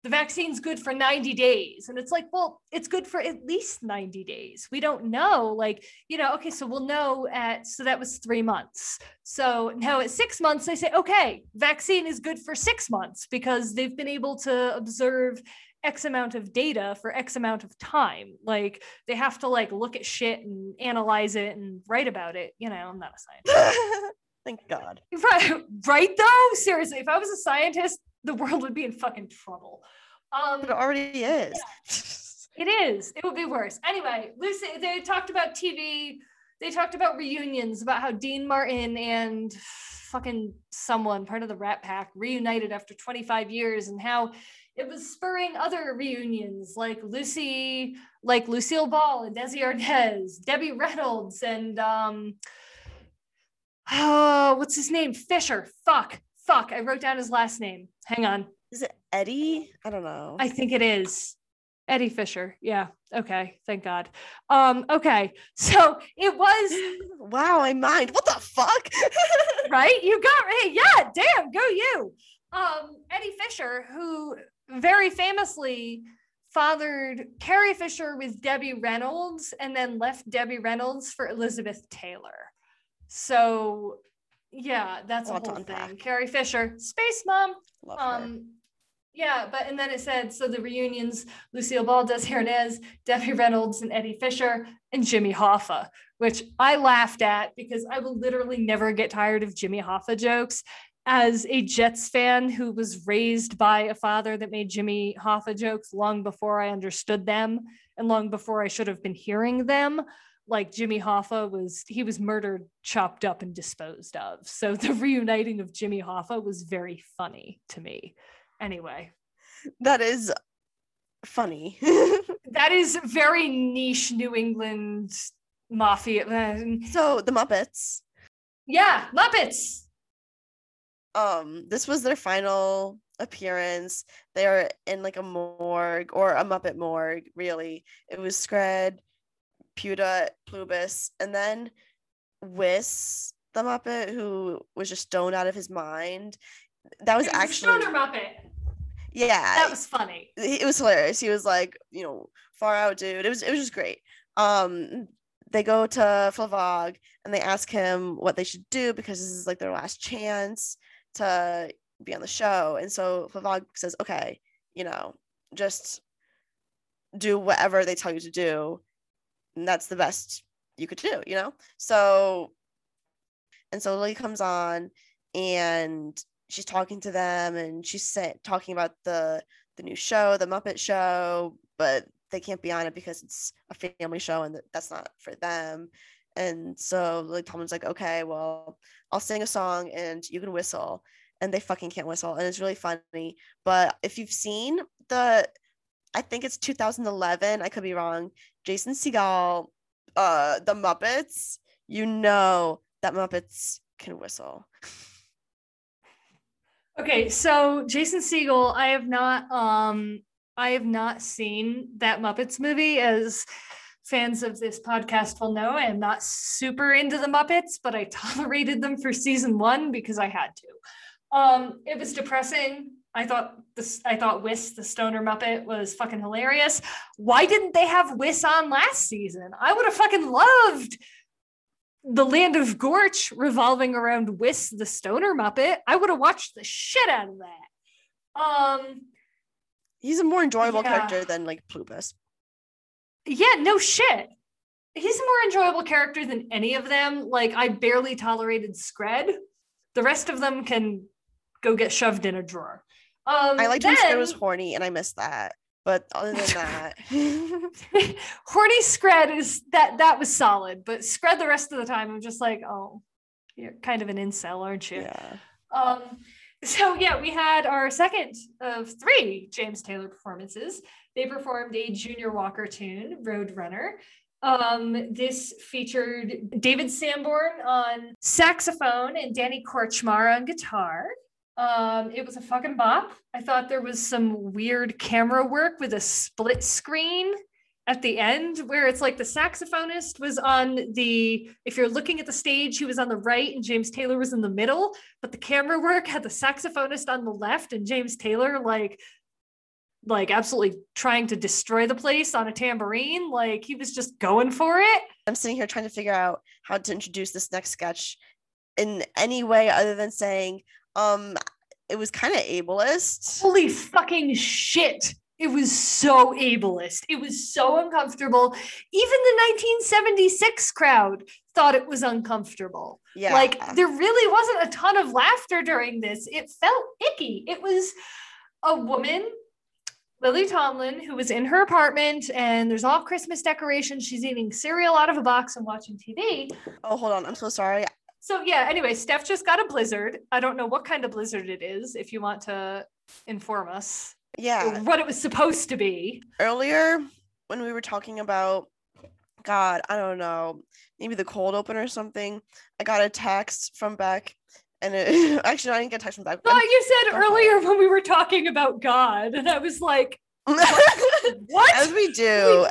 the vaccine's good for 90 days. And it's like, well, it's good for at least 90 days. We don't know. Like, you know, okay, so we'll know at, so that was three months. So now at six months, they say, okay, vaccine is good for six months because they've been able to observe X amount of data for X amount of time. Like they have to like look at shit and analyze it and write about it. You know, I'm not a scientist. Thank God. Right, right though. Seriously, if I was a scientist, the world would be in fucking trouble. Um, But it already is. it is. It would be worse. Anyway, Lucy, they talked about TV. They talked about reunions, about how Dean Martin and fucking someone, part of the Rat Pack, reunited after 25 years, and how it was spurring other reunions like Lucy, like Lucille Ball and Desi Arnaz, Debbie Reynolds, and um, oh, what's his name? Fisher. Fuck, fuck. I wrote down his last name. Hang on. Is it Eddie? I don't know. I think it is Eddie Fisher. Yeah. Okay. Thank God. Um, okay. So it was wow, I mind. What the fuck? right. You got right. Yeah. Damn. Go you. Um, Eddie Fisher, who very famously fathered Carrie Fisher with Debbie Reynolds and then left Debbie Reynolds for Elizabeth Taylor. So yeah, that's a whole thing. Carrie Fisher, Space Mom. Love her. Um, Yeah, but and then it said so the reunions: Lucille Ball, Desi Arnaz, Debbie Reynolds, and Eddie Fisher, and Jimmy Hoffa, which I laughed at because I will literally never get tired of Jimmy Hoffa jokes. As a Jets fan who was raised by a father that made Jimmy Hoffa jokes long before I understood them and long before I should have been hearing them, like Jimmy Hoffa was he was murdered, chopped up, and disposed of. So the reuniting of Jimmy Hoffa was very funny to me. Anyway, That is funny. that is very niche New England mafia. uh, so the Muppets. Yeah, Muppets. Um, this was their final appearance. They are in like a morgue or a Muppet morgue, really. It was Scred, Puda, Ploobis, and then Whis, the Muppet, who was just stoned out of his mind. That was It was actually Stoner Muppet. yeah. That was funny. it was hilarious. He was like, you know, far out, dude. It was it was just great. Um, they go to Flavog and they ask him what they should do because this is like their last chance to be on the show. And so Flavog says, okay, you know, just do whatever they tell you to do. That's the best you could do, you know? So and so Lily comes on and she's talking to them and she's talking about the the new show, the Muppet Show, but they can't be on it because it's a family show and that's not for them. And so Lily Tomlin's like, okay, well, I'll sing a song and you can whistle. And they fucking can't whistle. And it's really funny. But if you've seen the, I think it's 2011, I could be wrong, Jason Segel, uh, the Muppets, you know that Muppets can whistle. Okay, so Jason Segel, I have not um I have not seen that Muppets movie as fans of this podcast will know. I am not super into the Muppets, but I tolerated them for season 1 because I had to. Um it was depressing. I thought this I thought Whis the stoner Muppet was fucking hilarious. Why didn't they have Whis on last season? I would have fucking loved the land of Gorch revolving around Whis the stoner Muppet. I would have watched the shit out of that. Um, He's a more enjoyable Yeah. character than like Ploobis. yeah, no shit. He's a more enjoyable character than any of them. Like I barely tolerated Scred. The rest of them can go get shoved in a drawer. Um, I liked when Scred was horny and I missed that. But other than that, horny Scred is that that was solid, but Scred the rest of the time I'm just like, oh, you're kind of an incel, aren't you? yeah. Um, so yeah, we had our second of three James Taylor performances. They performed a Junior Walker tune, Road Runner. Um, this featured David Sanborn on saxophone and Danny Kortchmar on guitar. Um, it was a fucking bop. I thought there was some weird camera work with a split screen at the end where it's like the saxophonist was on the if you're looking at the stage he was on the right and James Taylor was in the middle but the camera work had the saxophonist on the left and James Taylor like like absolutely trying to destroy the place on a tambourine like he was just going for it I'm sitting here trying to figure out how to introduce this next sketch in any way other than saying, um, it was kind of ableist. holy fucking shit it was so ableist it was so uncomfortable even the 1976 crowd thought it was uncomfortable Yeah. Like there really wasn't a ton of laughter during this. It felt icky. It was a woman, Lily Tomlin, who was in her apartment and there's all Christmas decorations. She's eating cereal out of a box and watching TV. oh, hold on. I'm so sorry. So yeah, anyway, Steph just got a blizzard. I don't know what kind of blizzard it is if you want to inform us Yeah. what it was supposed to be. Earlier, when we were talking about, God, I don't know, maybe the cold open or something, I got a text from Beck. And it, actually, I didn't get a text from Beck. Thought you said earlier when we were talking about God, and I was like, what? As we do.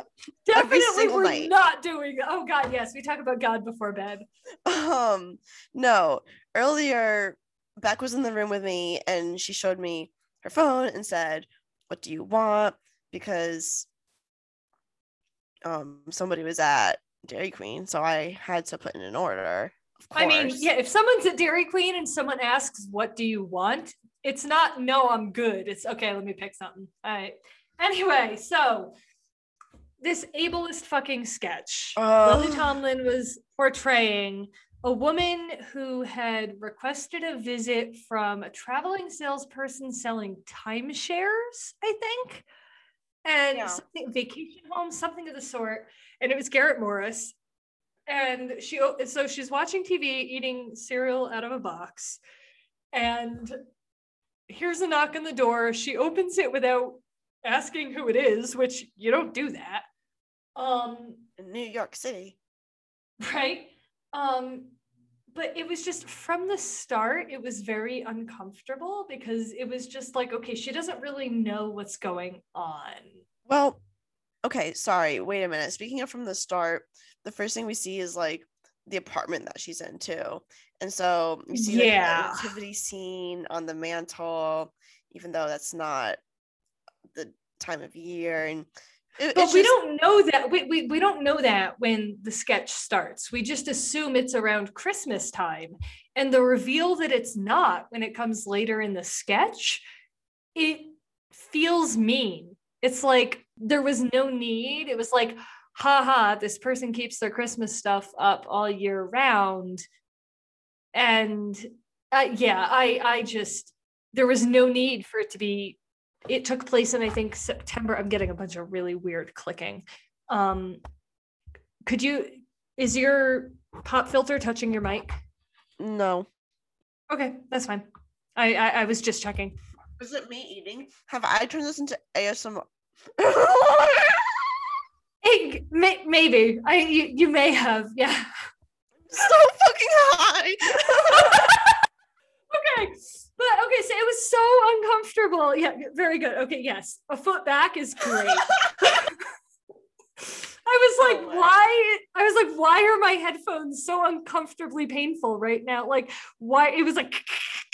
every Definitely, we're night. not doing. Oh God, yes, we talk about God before bed. um no earlier beck was in the room with me and she showed me her phone and said what do you want because um somebody was at dairy queen so i had to put in an order I mean, yeah, if someone's at Dairy Queen and someone asks, What do you want? It's not, No, I'm good. It's okay, let me pick something. All right. Anyway, so this ableist fucking sketch. Oh. Lily Tomlin was portraying a woman who had requested a visit from a traveling salesperson selling timeshares, I think, and Yeah. something vacation home, something of the sort. And it was Garrett Morris. And she so she's watching TV, eating cereal out of a box, and here's a knock on the door. She opens it without asking who it is, which you don't do that. Um, in New York City. right um but it was just from the start it was very uncomfortable because it was just like okay she doesn't really know what's going on Well, okay, sorry. Wait a minute. Speaking of from the start, the first thing we see is like the apartment that she's in too. And so you see Yeah. the activity scene on the mantle, even though that's not the time of year. And it- but we just- don't know that we, we, we don't know that when the sketch starts. We just assume it's around christmas time. And the reveal that it's not when it comes later in the sketch it feels mean. It's like there was no need. It was like haha this person keeps their christmas stuff up all year round. And uh, yeah i i just there was no need for it to be it took place in i think september i'm getting a bunch of really weird clicking um could you is your pop filter touching your mic No. okay that's fine i i, I was just checking Is it me eating? Have I turned this into ASMR? Hey, may, maybe i you, you may have yeah so fucking high. okay but okay so it was so uncomfortable yeah very good okay yes a foot back is great I was like, No way. why? I was like, why are my headphones so uncomfortably painful right now? Like, why? It was like,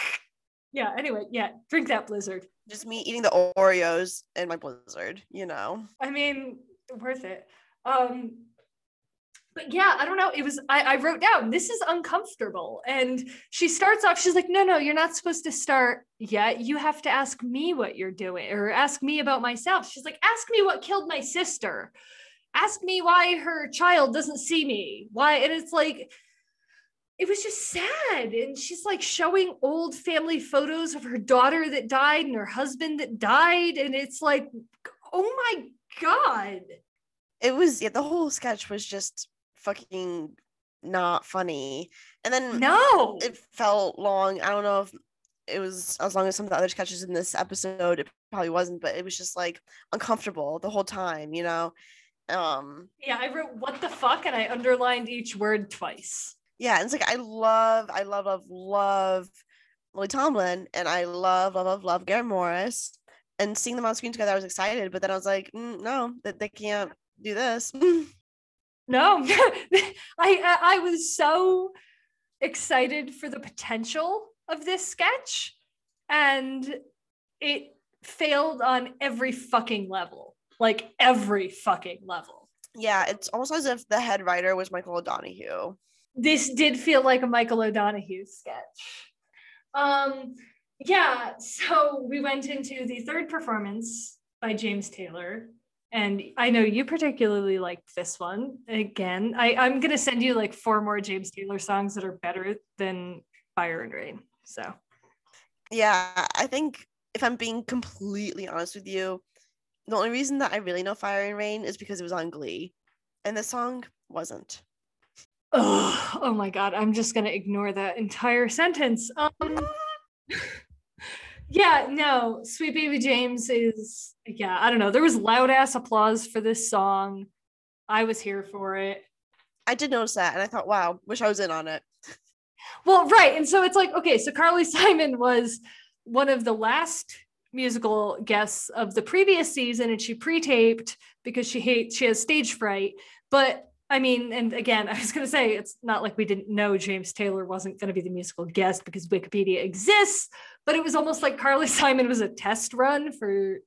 yeah. Anyway, yeah. Drink that blizzard. Just me eating the Oreos and my blizzard, you know. I mean, worth it. Um, but yeah, I don't know. It was. I, I wrote down this is uncomfortable, and she starts off. She's like, no, no, you're not supposed to start yet. You have to ask me what you're doing, or ask me about myself. She's like, ask me what killed my sister. Ask me why her child doesn't see me. Why? And it's like, it was just sad. And she's like showing old family photos of her daughter that died and her husband that died. And it's like, oh my God. It was yeah, the whole sketch was just fucking not funny. And then No. it felt long. I don't know if it was as long as some of the other sketches in this episode. It probably wasn't, but it was just like uncomfortable the whole time, you know. Um, yeah, I wrote what the fuck and I underlined each word twice. yeah, and it's like I love, I love, love, love Lily Tomlin, and I love, love, love, love Garrett Morris. And seeing them on screen together, I was excited, but then I was like, mm, no, that they can't do this. No, I, I was so excited for the potential of this sketch, and it failed on every fucking level. Like every fucking level. yeah, it's almost as if the head writer was Michael O'Donoghue. This did feel like a Michael O'Donoghue sketch. Um, yeah, so we went into the third performance by James Taylor. And I know you particularly liked this one. Again, I, I'm gonna send you like four more James Taylor songs that are better than Fire and Rain. So Yeah, I think if I'm being completely honest with you, the only reason that I really know Fire and Rain is because it was on Glee, and the song wasn't. oh, oh my god, I'm just gonna ignore that entire sentence. Um yeah, no, Sweet Baby James is yeah, I don't know. There was loud ass applause for this song. I was here for it. I did notice that, and I thought, wow, wish I was in on it. Well, right. And so it's like, okay, so Carly Simon was one of the last musical guests of the previous season, and she pre-taped because she hates she has stage fright. But I mean, and again, I was gonna say it's not like we didn't know James Taylor wasn't gonna be the musical guest because Wikipedia exists, but it was almost like Carly Simon was a test run for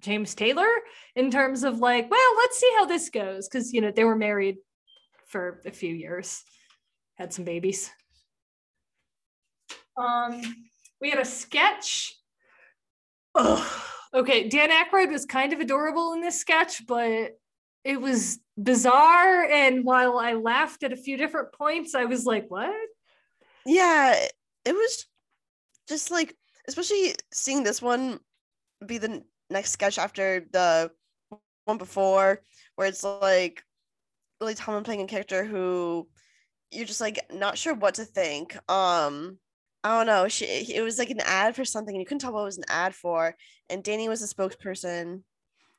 James Taylor in terms of like, well, let's see how this goes. Cause you know, they were married for a few years had some babies. Um, we had a sketch. Ugh. Okay, Dan Aykroyd was kind of adorable in this sketch, but it was bizarre. And while I laughed at a few different points, I was like, what? Yeah, it was just like, especially seeing this one be the next sketch after the one before, where it's like Lily Tomlin playing a character who you're just like not sure what to think. Um, I don't know. She it was like an ad for something, and you couldn't tell what it was an ad for. And Danny was a spokesperson.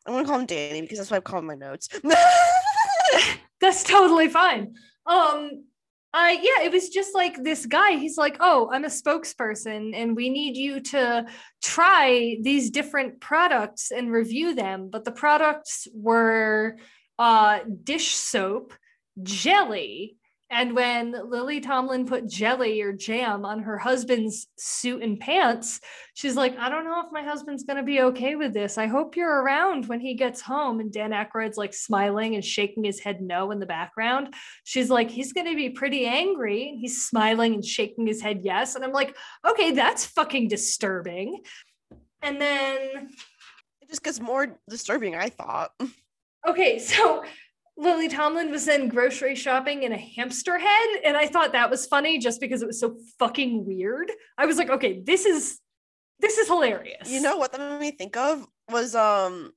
I'm gonna call him Danny because that's what I call him my notes. That's totally fine. Um, I yeah, it was just like this guy. He's like, "Oh, I'm a spokesperson, and we need you to try these different products and review them." But the products were uh, dish soap, jelly, and when Lily Tomlin put jelly or jam on her husband's suit and pants, she's like, I don't know if my husband's going to be okay with this. I hope you're around when he gets home. And Dan Aykroyd's like smiling and shaking his head no in the background. She's like, he's going to be pretty angry. He's smiling and shaking his head yes. And I'm like, okay, that's fucking disturbing. And then it just gets more disturbing, I thought. Okay, so Lily Tomlin was then grocery shopping in a hamster head. And I thought that was funny just because it was so fucking weird. I was like, okay, this is this is hilarious. You know what that made me think of was um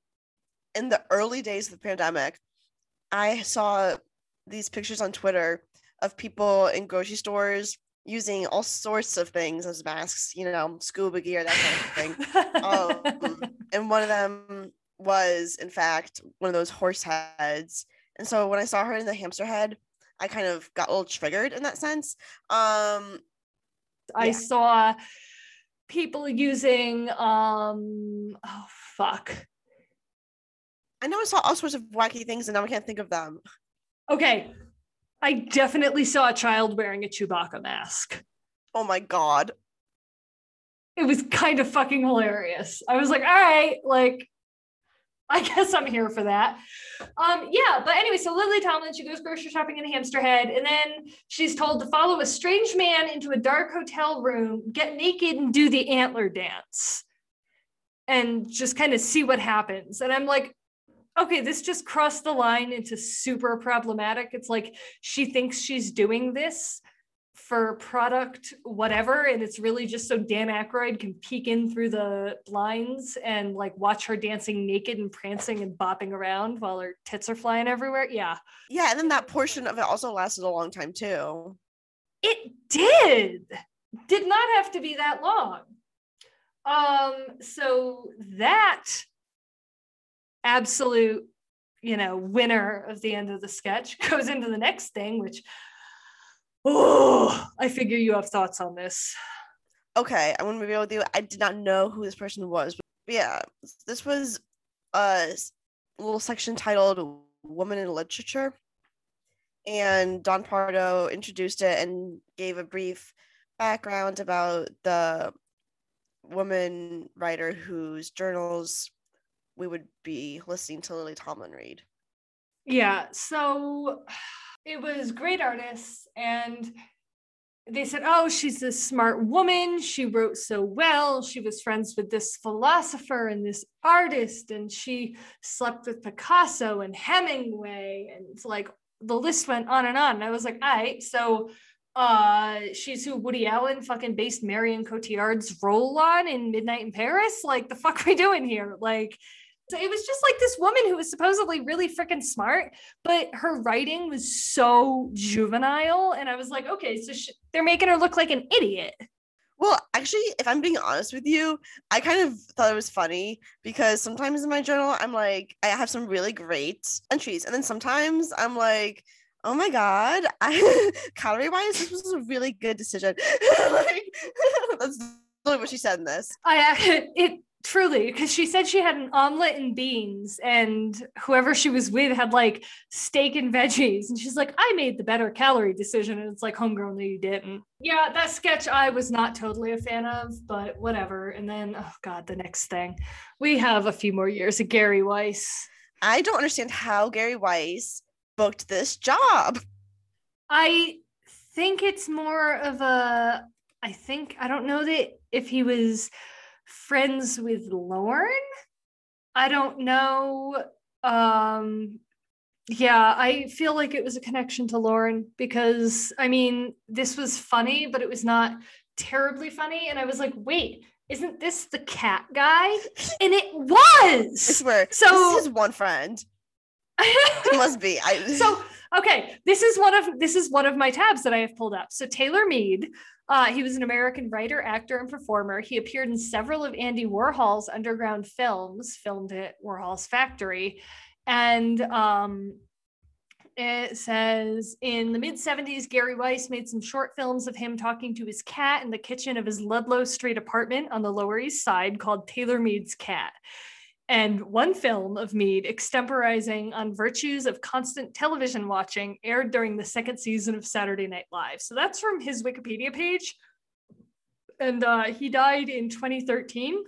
in the early days of the pandemic, I saw these pictures on Twitter of people in grocery stores using all sorts of things as masks, you know, scuba gear, that kind of thing. um, and one of them was, in fact, one of those horse heads and so when I saw her in the hamster head, I kind of got a little triggered in that sense. Um, I yeah. saw people using um oh fuck. I know I saw all sorts of wacky things and now I can't think of them. Okay. I definitely saw a child wearing a Chewbacca mask. Oh my god. It was kind of fucking hilarious. I was like, all right, like I guess I'm here for that. Um, yeah, but anyway, so Lily Tomlin, she goes grocery shopping in Hamsterhead, and then she's told to follow a strange man into a dark hotel room, get naked, and do the antler dance, and just kind of see what happens. And I'm like, okay, this just crossed the line into super problematic. It's like she thinks she's doing this for product whatever and it's really just so Dan Aykroyd can peek in through the blinds and like watch her dancing naked and prancing and bopping around while her tits are flying everywhere. Yeah. Yeah, and then that portion of it also lasted a long time too. It did. Did not have to be that long. Um so that absolute you know winner of the end of the sketch goes into the next thing which Oh, I figure you have thoughts on this. Okay, I'm gonna be with you. I did not know who this person was. But yeah, this was a little section titled "Woman in Literature," and Don Pardo introduced it and gave a brief background about the woman writer whose journals we would be listening to Lily Tomlin read. Yeah, so it was great artists and they said, Oh, she's a smart woman. She wrote so well. She was friends with this philosopher and this artist, and she slept with Picasso and Hemingway. And it's like the list went on and on. And I was like, All right, so uh she's who Woody Allen fucking based Marion Cotillard's role on in Midnight in Paris. Like the fuck are we doing here? Like so it was just like this woman who was supposedly really freaking smart, but her writing was so juvenile. And I was like, okay, so she, they're making her look like an idiot. Well, actually, if I'm being honest with you, I kind of thought it was funny because sometimes in my journal, I'm like, I have some really great entries. And then sometimes I'm like, oh my God, I, calorie wise, this was a really good decision. like, that's literally what she said in this. I, it, Truly, because she said she had an omelet and beans, and whoever she was with had like steak and veggies. And she's like, I made the better calorie decision. And it's like, homegrown, no, you didn't. Yeah, that sketch I was not totally a fan of, but whatever. And then, oh God, the next thing. We have a few more years of Gary Weis. I don't understand how Gary Weis booked this job. I think it's more of a I think I don't know that if he was friends with Lorne. I don't know. Um yeah, I feel like it was a connection to Lorne because I mean, this was funny, but it was not terribly funny. And I was like, wait, isn't this the cat guy? And it was. I swear. So- this is one friend. It must be. I so okay this is one of this is one of my tabs that i have pulled up. So taylor mead uh, he was an american writer actor and performer. He appeared in several of andy warhol's underground films filmed at warhol's factory. And um, it says in the mid 70s gary weis made some short films of him talking to his cat in the kitchen of his ludlow street apartment on the lower east side called taylor mead's cat and one film of Mead extemporizing on virtues of constant television watching aired during the second season of Saturday Night Live. So that's from his Wikipedia page. And uh, he died in 2013.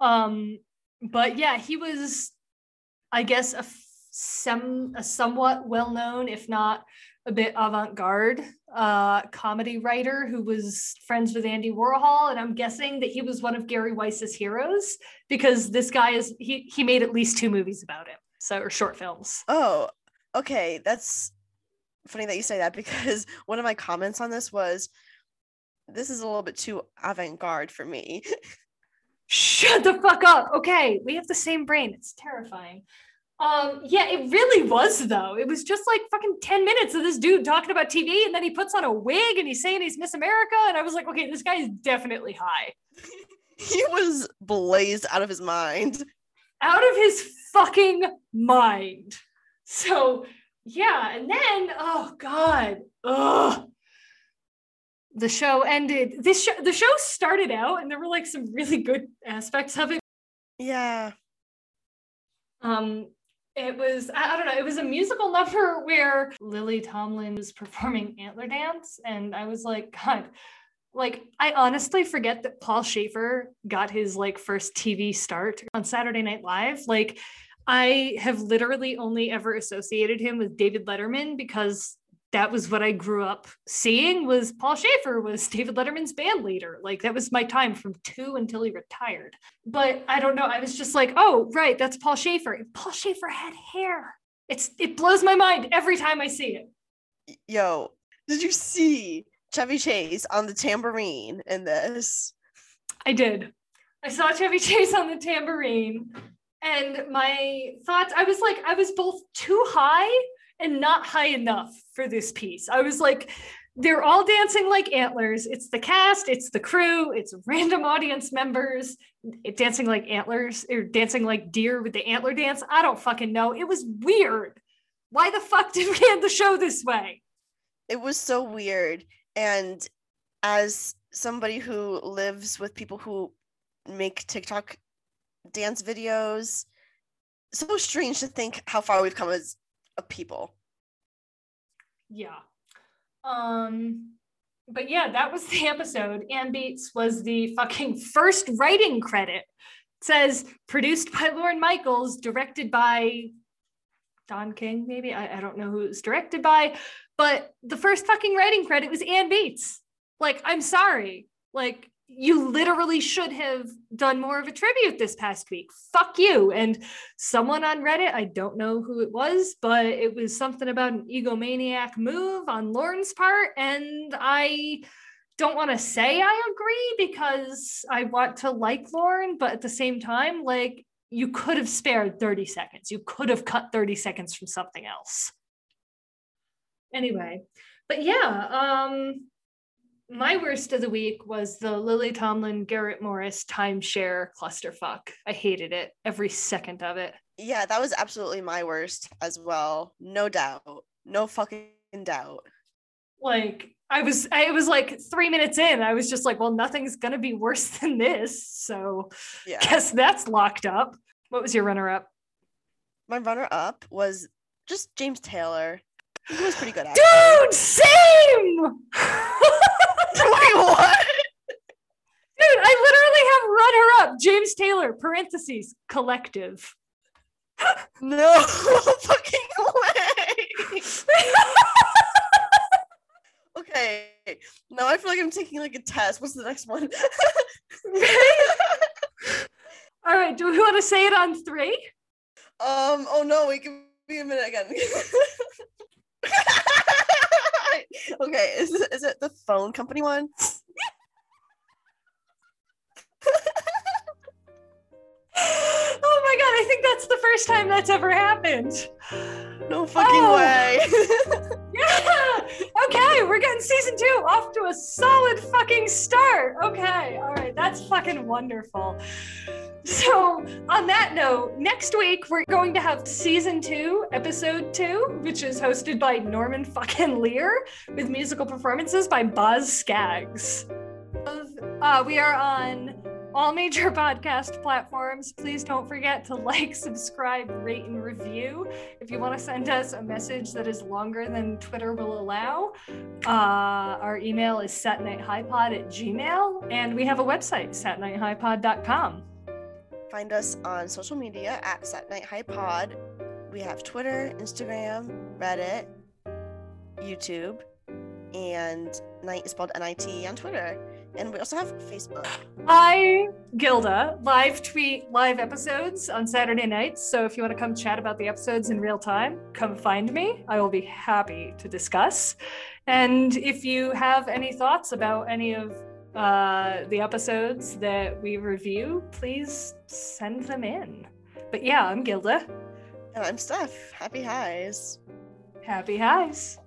Um, but yeah, he was, I guess, a, some, a somewhat well known, if not a bit avant garde uh, comedy writer who was friends with Andy Warhol. And I'm guessing that he was one of Gary Weis's heroes because this guy is, he, he made at least two movies about him. So, or short films. Oh, okay. That's funny that you say that because one of my comments on this was this is a little bit too avant-garde for me. Shut the fuck up. Okay, we have the same brain. It's terrifying. Um, yeah, it really was though. It was just like fucking 10 minutes of this dude talking about TV, and then he puts on a wig and he's saying he's Miss America. And I was like, okay, this guy is definitely high. he was blazed out of his mind. Out of his fucking mind. So yeah, and then oh god. Ugh. The show ended. This show the show started out and there were like some really good aspects of it. Yeah. Um, it was I, don't know. It was a musical number where Lily Tomlin was performing Antler Dance, and I was like, God, like I honestly forget that Paul Shaffer got his like first TV start on Saturday Night Live. Like, I have literally only ever associated him with David Letterman because that was what I grew up seeing was Paul Shaffer was David Letterman's band leader. Like that was my time from two until he retired. But I don't know. I was just like, oh, right, that's Paul Shaffer. Paul Shaffer had hair. It's it blows my mind every time I see it. Yo, did you see Chevy Chase on the tambourine in this? I did. I saw Chevy Chase on the tambourine. And my thoughts, I was like, I was both too high and not high enough for this piece. I was like, they're all dancing like antlers. It's the cast, it's the crew, it's random audience members eh, dancing like antlers or dancing like deer with the antler dance. I don't fucking know. It was weird. Why the fuck did we end the show this way? It was so weird. And as somebody who lives with people who make TikTok dance videos, so strange to think how far we've come as a people. Yeah. Um, but yeah, that was the episode. Anne Beatts was the fucking first writing credit. It says produced by Lorne Michaels, directed by Don King, maybe. I, I don't know who it was directed by, but the first fucking writing credit was Anne Beatts. Like, I'm sorry. Like, you literally should have done more of a tribute this past week. Fuck you. And someone on Reddit, I don't know who it was, but it was something about an egomaniac move on Lorne's part. And I don't want to say I agree because I want to like Lauren, but at the same time, like you could have spared 30 seconds. You could have cut 30 seconds from something else. Anyway, but yeah, um, my worst of the week was the Lily Tomlin Garrett Morris timeshare clusterfuck. I hated it every second of it. Yeah, that was absolutely my worst as well. No doubt. No fucking doubt. Like I was, I was like three minutes in. I was just like, well, nothing's gonna be worse than this. So Yeah. guess that's locked up. What was your runner up? My runner up was just James Taylor. He was pretty good at Dude, same. Wait, what? Dude, I literally have runner up James Taylor, parentheses, collective. No fucking way. Okay. Now I feel like I'm taking like a test. What's the next one? All right, do we want to say it on three? um. Oh no! Wait. Give me a minute again. okay. Is it, is it the phone company one? Oh my god, I think that's the first time that's ever happened. No fucking Oh. way. Okay, we're getting season two off to a solid fucking start. Okay, all right, that's fucking wonderful. So, on that note, next week we're going to have season two, episode two, which is hosted by Norman fucking Lear with musical performances by Boz Scaggs. Uh, we are on all major podcast platforms. Please don't forget to like, subscribe, rate, and review. If you want to send us a message that is longer than Twitter will allow, uh, our email is satnighthighpod at gmail, and we have a website, satnighthighpod.com. Find us on social media at Sat Night High Pod. We have Twitter, Instagram, Reddit, YouTube, and Night is spelled N-I-T on Twitter. And we also have Facebook. I, Gilda, live tweet live episodes on Saturday nights. So if you want to come chat about the episodes in real time, come find me. I will be happy to discuss. And if you have any thoughts about any of uh, the episodes that we review, please send them in. But yeah, I'm Gilda. And I'm Steph. Happy highs. Happy highs.